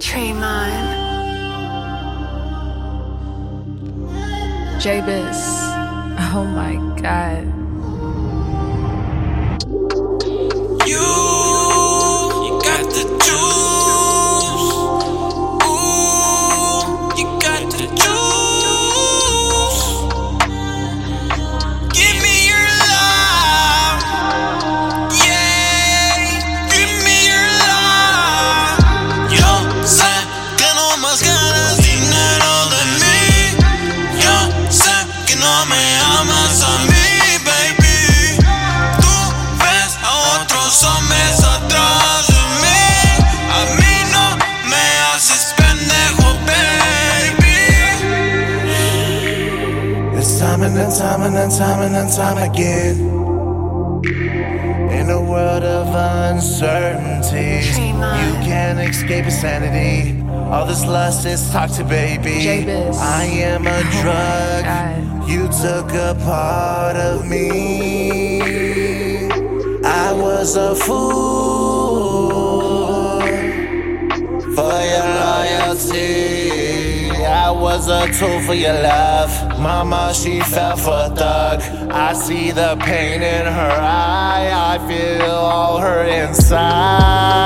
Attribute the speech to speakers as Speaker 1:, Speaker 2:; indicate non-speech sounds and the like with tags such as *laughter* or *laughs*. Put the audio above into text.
Speaker 1: Tremont.
Speaker 2: J Biz. Oh my god.
Speaker 3: Time and then time and then time and then time again. In a world of uncertainties, you can't escape insanity. All this lust is toxic, baby.
Speaker 2: J-Biz.
Speaker 3: I am a *laughs* drug.
Speaker 2: God.
Speaker 3: You took a part of me. I was a fool for your. I was a tool for your love. Mama, she fell for a thug. I see the pain in her eye. I feel all her inside.